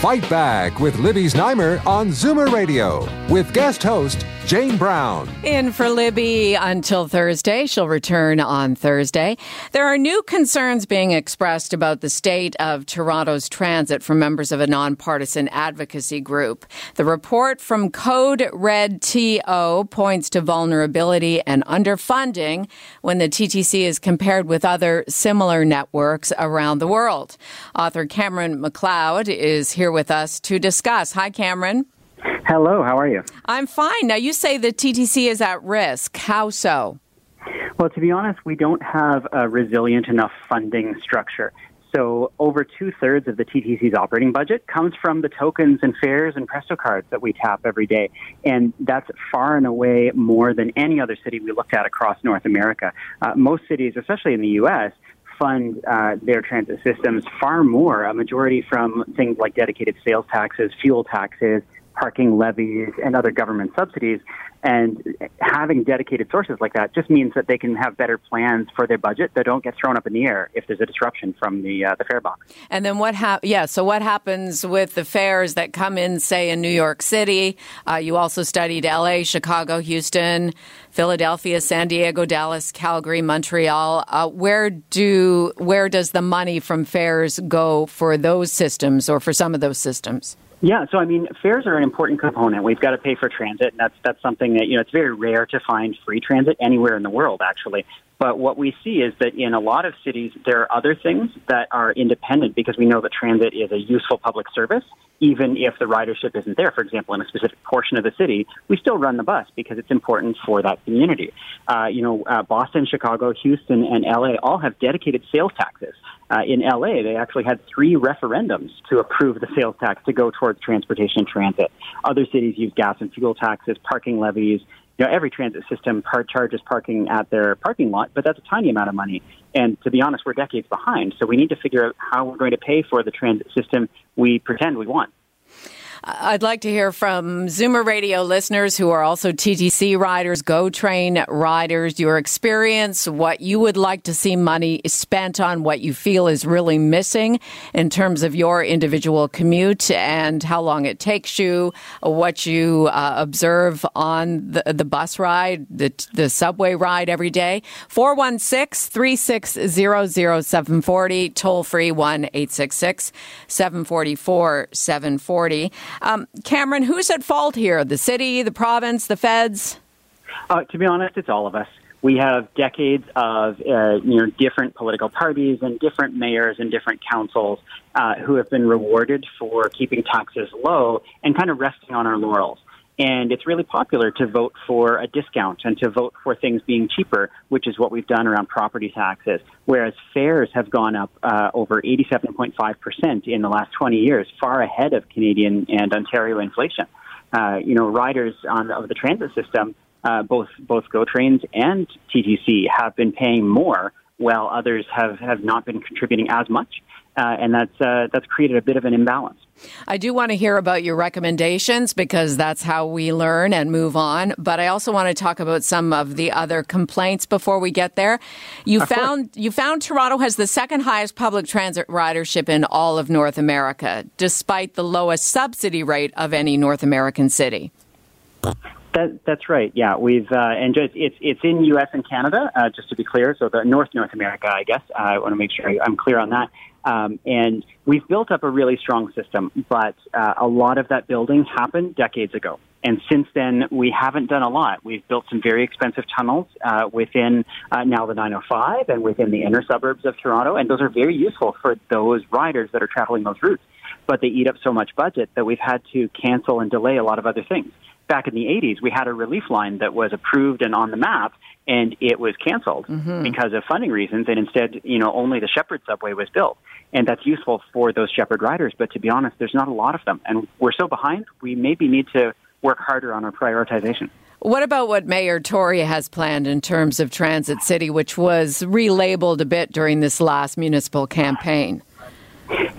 Fight Back with Libby Znaimer on Zoomer Radio with guest host Jane Brown. In for Libby until Thursday. She'll return on Thursday. There are new concerns being expressed about the state of Toronto's transit from members of a nonpartisan advocacy group. The report from Code Red TO points to vulnerability and underfunding when the TTC is compared with other similar networks around the world. Author Cameron McLeod is here with us to discuss. Hi, Cameron. Hello, how are you? I'm fine. Now, you say the TTC is at risk. How so? Well, to be honest, we don't have a resilient enough funding structure. So, over two thirds of the TTC's operating budget comes from the tokens and fares and Presto cards that we tap every day. And that's far and away more than any other city we looked at across North America. Uh, most cities, especially in the U.S., fund uh, their transit systems far more, a majority from things like dedicated sales taxes, fuel taxes, parking levies, and other government subsidies. And having dedicated sources like that just means that they can have better plans for their budget that don't get thrown up in the air if there's a disruption from the uh, the fare box. And then what hap- Yeah, so what happens with the fares that come in, say, in New York City? Uh, you also studied L.A., Chicago, Houston, Philadelphia, San Diego, Dallas, Calgary, Montreal. Uh, where do where does the money from fares go for those systems or for some of those systems? Yeah, so I mean, fares are an important component. We've got to pay for transit, and that's that's something that you know it's very rare to find free transit anywhere in the world, actually. But what we see is that in a lot of cities, there are other things that are independent because we know that transit is a useful public service. Even if the ridership isn't there, for example, in a specific portion of the city, we still run the bus because it's important for that community. Uh, you know, uh, Boston, Chicago, Houston, and LA all have dedicated sales taxes. Uh, in LA, they actually had three referendums to approve the sales tax to go towards transportation and transit. Other cities use gas and fuel taxes, parking levies, you know, every transit system part charges parking at their parking lot, but that's a tiny amount of money. And to be honest, we're decades behind. So we need to figure out how we're going to pay for the transit system we pretend we want. I'd like to hear from Zoomer Radio listeners who are also TTC riders, GO Train riders, your experience, what you would like to see money spent on, what you feel is really missing in terms of your individual commute and how long it takes you, what you uh, observe on the, the bus ride, the, the subway ride every day. 416 360 0740, toll free 1 866 744 740. Um, Cameron, who's at fault here? The city, the province, the feds? Uh, to be honest, it's all of us. We have decades of uh, you know different political parties and different mayors and different councils uh, who have been rewarded for keeping taxes low and kind of resting on our laurels. And it's really popular to vote for a discount and to vote for things being cheaper, which is what we've done around property taxes. Whereas fares have gone up uh, over 87.5% in the last 20 years, far ahead of Canadian and Ontario inflation. Uh, you know, riders on of the transit system, uh, both both GO trains and TTC, have been paying more, while others have, have not been contributing as much uh, and that's uh, that's created a bit of an imbalance. I do want to hear about your recommendations because that's how we learn and move on. But I also want to talk about some of the other complaints before we get there. You of found course. you found Toronto has the second highest public transit ridership in all of North America, despite the lowest subsidy rate of any North American city. That, that's right. Yeah, we've uh, and just, it's it's in U.S. and Canada, uh, just to be clear. So the North North America, I guess. Uh, I want to make sure I'm clear on that. Um, and we've built up a really strong system, but uh, a lot of that building happened decades ago. And since then, we haven't done a lot. We've built some very expensive tunnels uh, within uh, now the 905 and within the inner suburbs of Toronto, and those are very useful for those riders that are traveling those routes. But they eat up so much budget that we've had to cancel and delay a lot of other things. Back in the 80s, we had a relief line that was approved and on the map, and it was canceled mm-hmm. because of funding reasons. And instead, you know, only the Sheppard subway was built. And that's useful for those Sheppard riders. But to be honest, there's not a lot of them. And we're so behind, we maybe need to work harder on our prioritization. What about what Mayor Tory has planned in terms of Transit City, which was relabeled a bit during this last municipal campaign?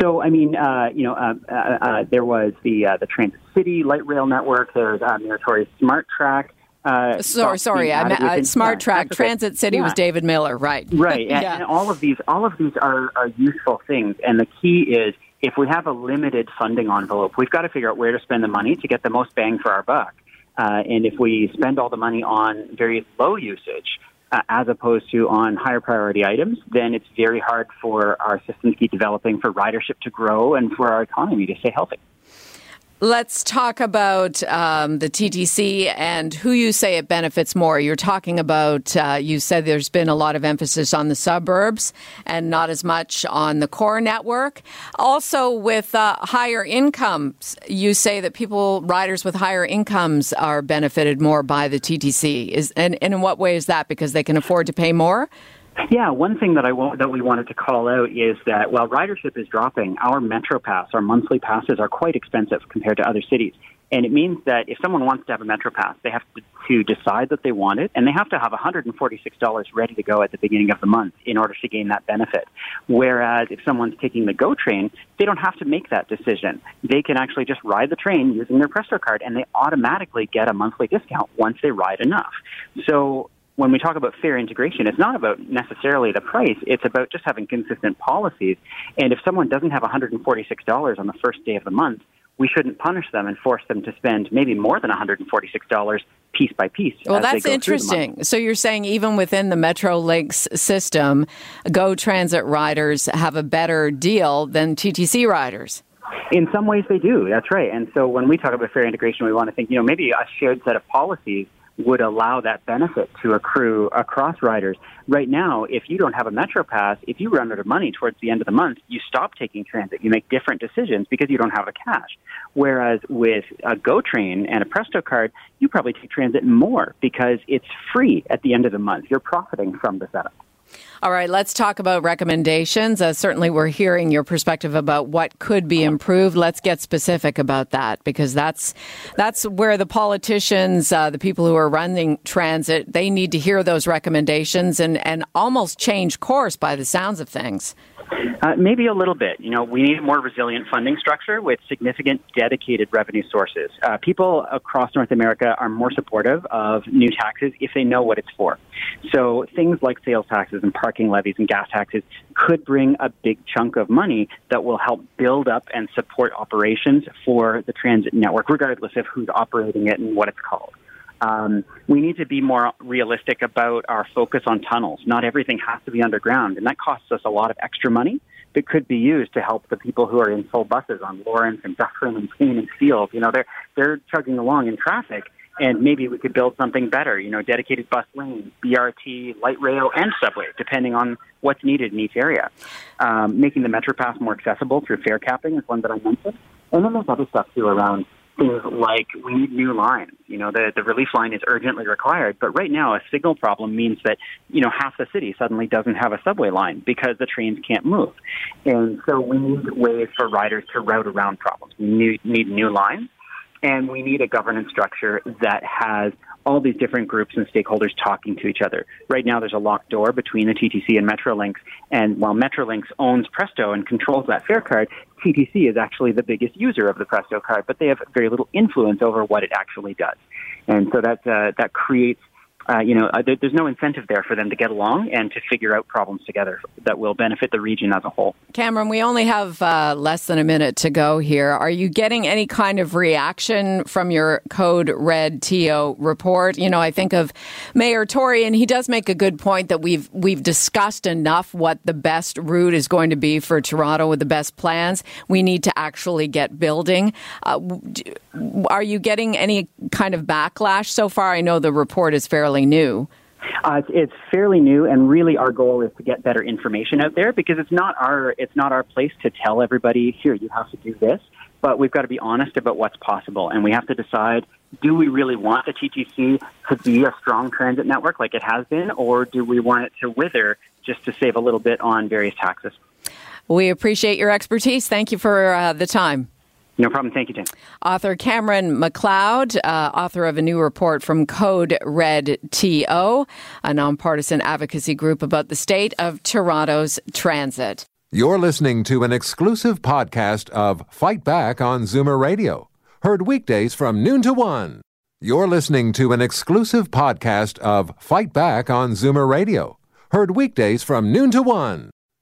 So, I mean, uh, you know, uh, uh, uh there was the uh, the Transit City light rail network. There's uh, Mayor Tory's Smart Track. Uh, sorry, sorry, I meant, uh, Smart Track. Transit City yeah. was David Miller, right? Right, and, yeah. and all of these, all of these are, are useful things. And the key is, if we have a limited funding envelope, we've got to figure out where to spend the money to get the most bang for our buck. Uh, and if we spend all the money on very low usage, uh, as opposed to on higher priority items, then it's very hard for our system to keep developing, for ridership to grow, and for our economy to stay healthy. Let's talk about um, the TTC and who you say it benefits more. You're talking about, uh, you said there's been a lot of emphasis on the suburbs and not as much on the core network. Also, with uh, higher incomes, you say that people, riders with higher incomes, are benefited more by the TTC. Is, and, and in what way is that? Because they can afford to pay more? Yeah, one thing that I want, that we wanted to call out is that while ridership is dropping, our Metro Pass, our monthly passes, are quite expensive compared to other cities. And it means that if someone wants to have a Metro Pass, they have to, to decide that they want it, and they have to have $146 ready to go at the beginning of the month in order to gain that benefit. Whereas if someone's taking the GO train, they don't have to make that decision. They can actually just ride the train using their Presto card, and they automatically get a monthly discount once they ride enough. So when we talk about fare integration, it's not about necessarily the price. It's about just having consistent policies. And if someone doesn't have $146 on the first day of the month, we shouldn't punish them and force them to spend maybe more than $146 piece by piece. Well, that's interesting. So you're saying even within the Metrolinx system, Go Transit riders have a better deal than TTC riders? In some ways, they do. That's right. And so when we talk about fare integration, we want to think, you know, maybe a shared set of policies would allow that benefit to accrue across riders. Right now, if you don't have a Metro Pass, if you run out of money towards the end of the month, you stop taking transit. You make different decisions because you don't have the cash. Whereas with a GO train and a Presto card, you probably take transit more because it's free at the end of the month. You're profiting from the setup. All right, let's talk about recommendations. Uh, certainly, we're hearing your perspective about what could be improved. Let's get specific about that because that's that's where the politicians, uh, the people who are running transit, they need to hear those recommendations and and almost change course by the sounds of things. Uh, maybe a little bit. You know, we need a more resilient funding structure with significant dedicated revenue sources. Uh, people across North America are more supportive of new taxes if they know what it's for. So things like sales taxes and parking levies and gas taxes could bring a big chunk of money that will help build up and support operations for the transit network, regardless of who's operating it and what it's called. Um, we need to be more realistic about our focus on tunnels. Not everything has to be underground, and that costs us a lot of extra money that could be used to help the people who are in full buses on Lawrence and Dufferin and Queen and Steeles. You know, they're they're chugging along in traffic, and maybe we could build something better. You know, dedicated bus lanes, BRT, light rail, and subway, depending on what's needed in each area. Um, making the Metro Pass more accessible through fare capping is one that I mentioned, and then there's other stuff too around things like we need new lines. You know, the, the relief line is urgently required, but right now a signal problem means that, you know, half the city suddenly doesn't have a subway line because the trains can't move. And so we need ways for riders to route around problems. We need, need new lines and we need a governance structure that has all these different groups and stakeholders talking to each other. Right now, there's a locked door between the TTC and Metrolinx, and while Metrolinx owns Presto and controls that fare card, TTC is actually the biggest user of the Presto card, but they have very little influence over what it actually does. And so that, uh, that creates uh, you know, uh, there, there's no incentive there for them to get along and to figure out problems together that will benefit the region as a whole. Cameron, we only have uh, less than a minute to go here. Are you getting any kind of reaction from your Code Red TO report? You know, I think of Mayor Tory, and he does make a good point that we've we've discussed enough what the best route is going to be for Toronto with the best plans. We need to actually get building. Uh, are you getting any kind of backlash so far? I know the report is fairly fairly new. Uh, it's, fairly new, and really our goal is to get better information out there because it's not our it's not our place to tell everybody here you have to do this. but we've got to be honest about what's possible, and we have to decide: do we really want the TTC to be a strong transit network like it has been, or do we want it to wither just to save a little bit on various taxes? We appreciate your expertise. Thank you for uh, the time. No problem. Thank you, Tim. Author Cameron McLeod, uh, author of a new report from Code Red TO, a nonpartisan advocacy group about the state of Toronto's transit. You're listening to an exclusive podcast of Fight Back on Zoomer Radio, heard weekdays from noon to one. You're listening to an exclusive podcast of Fight Back on Zoomer Radio, heard weekdays from noon to one.